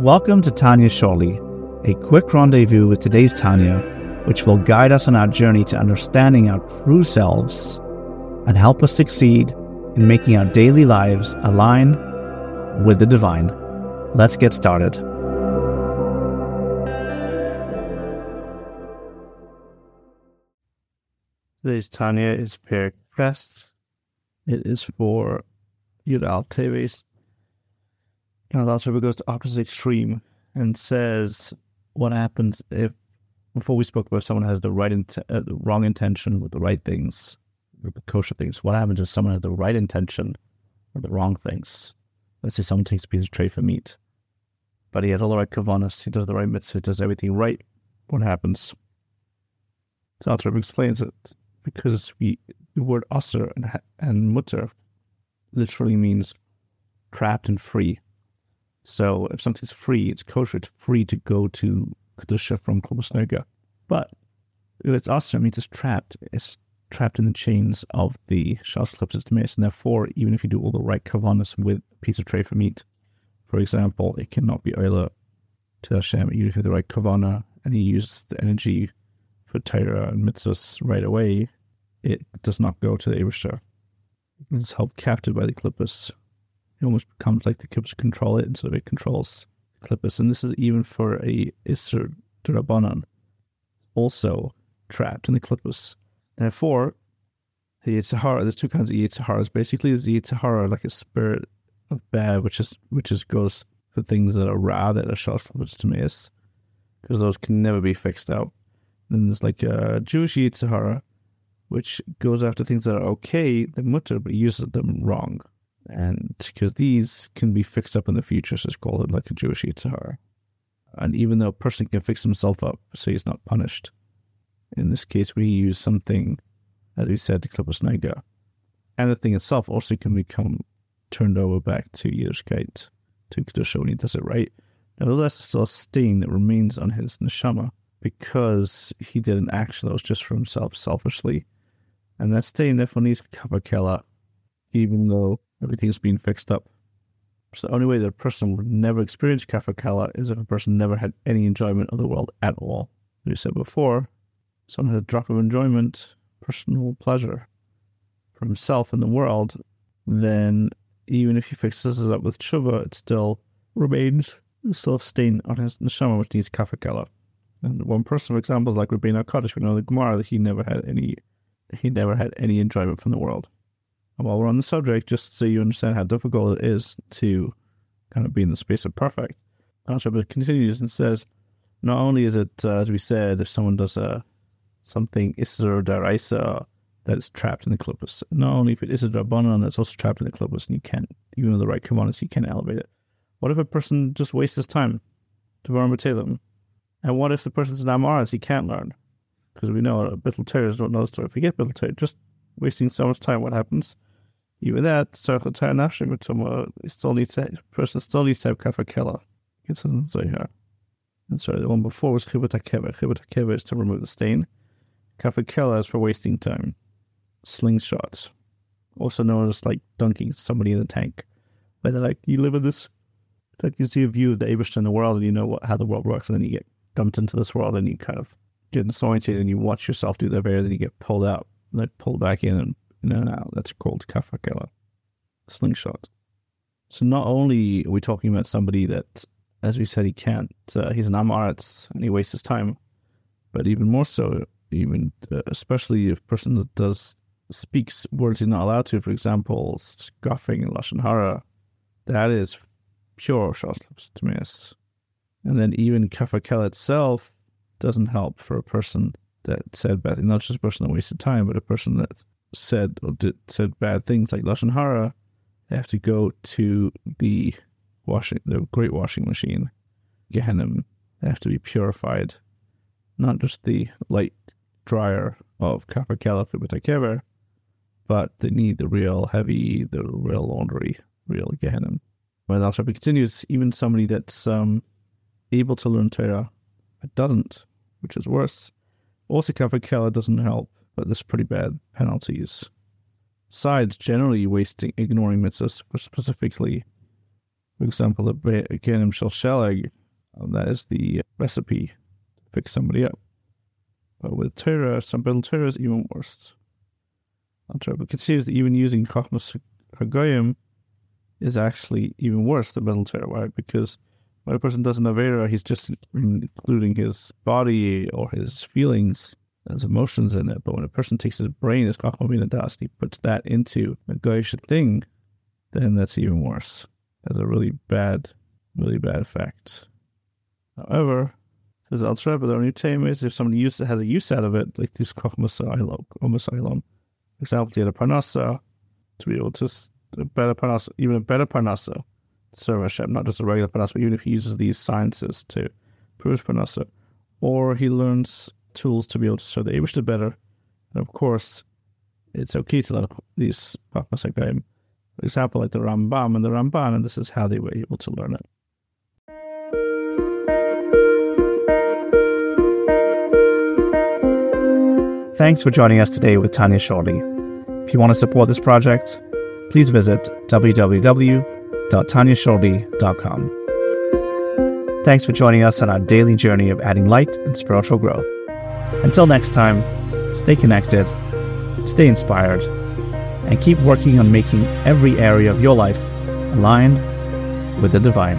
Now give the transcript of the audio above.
Welcome to Tanya Shorty, a quick rendezvous with today's Tanya, which will guide us on our journey to understanding our true selves and help us succeed in making our daily lives align with the divine. Let's get started. Today's Tanya is Perek Pressed. It is for Yudal Teves now the Alter goes to opposite extreme and says, "What happens if?" Before we spoke about someone has the right int- uh, the wrong intention with the right things, the kosher things. What happens if someone has the right intention with the wrong things? Let's say someone takes a piece of tray for meat, but he has all the right kavanas, he does the right mitzvah, does everything right. What happens? Alter explains it because we the word aser and, and mutter literally means trapped and free. So if something's free, it's kosher, it's free to go to Kedusha from Klubosnoga. But it's also means it's trapped. It's trapped in the chains of the Shas Klipsis Demis. And therefore, even if you do all the right kavanas with a piece of tray for meat, for example, it cannot be Oila to Hashem, even if you have the right kavana and you use the energy for Torah and mitzvahs right away, it does not go to the Eivishter. It's held captive by the Klippus it almost becomes like the Klippus control it instead of it controls Klippus. And this is even for a Isser Durabanan, also trapped in the Klippus. Therefore, the Yitzhahara, there's two kinds of Yitzaharas. Basically, there's Yitzhahara, like a spirit of bad, which is which is goes for things that are ra, that are short to miss, because those can never be fixed out. Then there's like a Jewish Yitzhahara, which goes after things that are okay, the mutter, but uses them wrong and because these can be fixed up in the future, so it's called like a Jewish Yitzhar. And even though a person can fix himself up, so he's not punished, in this case, we use something, as we said, to Klippos Nega. And the thing itself also can become turned over back to Yiddishkeit, to Kedusha when he does it right. Nevertheless, it's still a stain that remains on his neshama because he did an action that was just for himself selfishly. And that stain therefore needs kapakela, even though everything's been fixed up. So the only way that a person would never experience kafakala is if a person never had any enjoyment of the world at all. As we said before, someone has a drop of enjoyment, personal pleasure for himself and the world, then even if he fixes it up with tshuva, it still remains still a stain on his neshama, which needs kafakala. And one personal example is like Rabbeinu Kaddish. We know the Gemara that he never had any he never had any enjoyment from the world. And while we're on the subject, just so you understand how difficult it is to kind of be in the space of perfect, Alter continues and says, not only is it, uh, as we said, if someone does a uh, something Isra Daraisa that is trapped in the clippus, not only if it is a Drabanan that's also trapped in the clippus and you can't, even with the right commands, you can't elevate it. What if a person just wastes his time to them? And what if the person's an Amaras, he can't learn? Because we know Torahs don't know the story. Forget Bittul Torah, just wasting so much time, what happens? even that, circle turn nafshim still needs to person still needs to have kafakela. It doesn't say here. And sorry, the one before was. Chibut hakeva is to remove the stain. Kafakela is for wasting time. Slingshots, also known as like dunking somebody in the tank. But they're like, you live in this, like you see a view of the Abish in the world and you know what, how the world works, and then you get dumped into this world and you kind of get disoriented and you watch yourself do the bear, then you get pulled out, like pulled back in and no, no, that's called kafakela, slingshot. So not only are we talking about somebody that, as we said, he can't, uh, he's an amaretz and he wastes his time, but even more so, even uh, especially if a person that does speaks words he's not allowed to, for example, scoffing and lashon hara, that is pure to miss. And then even kafakela itself doesn't help for a person that said bad things, not just a person that wasted time, but a person that said or did, said bad things like lashon hara, they have to go to the washing, the great washing machine, Gehenim. They have to be purified, not just the light dryer of Kapakela Fibutakever, but they need the real heavy, the real laundry, real Gehenim. But also continues, even somebody that's um, able to learn Torah but doesn't, which is worse. Also, Kapakela doesn't help but there's pretty bad penalties. Besides generally wasting, ignoring mitzvahs, specifically For example, the Be'ekenim Shel Sheleg, um, that is the recipe to fix somebody up. But with Torah, some Bittul Torah is even worse. But considers that even using Chachmas Hagoyim is actually even worse than Bittul Torah, right? Because when a person does an Avera, he's just including his body or his feelings, his emotions in it. But when a person takes his brain, his Chachma Das, he puts that into a Goyish thing, then that's even worse. Has a really bad, really bad effect. However, says Al Rebbe, the only time is if somebody uses, has a use out of it, like this Masayilom, for example, get a parnasa, to be able to a better parnasa, even a better parnasa, Hashem, not just a regular parnasa, but even if he uses these sciences to produce parnasa, or he learns tools to be able to serve the Abishta better, and of course, it's okay to let these Papasakayim, for example, like the Rambam and the Ramban, and this is how they were able to learn it. Thanks for joining us today with Tanya Shorty. If you want to support this project, please visit www.tanyashorty.com. Thanks for joining us on our daily journey of adding light and spiritual growth. Until next time, stay connected, stay inspired, and keep working on making every area of your life aligned with the divine.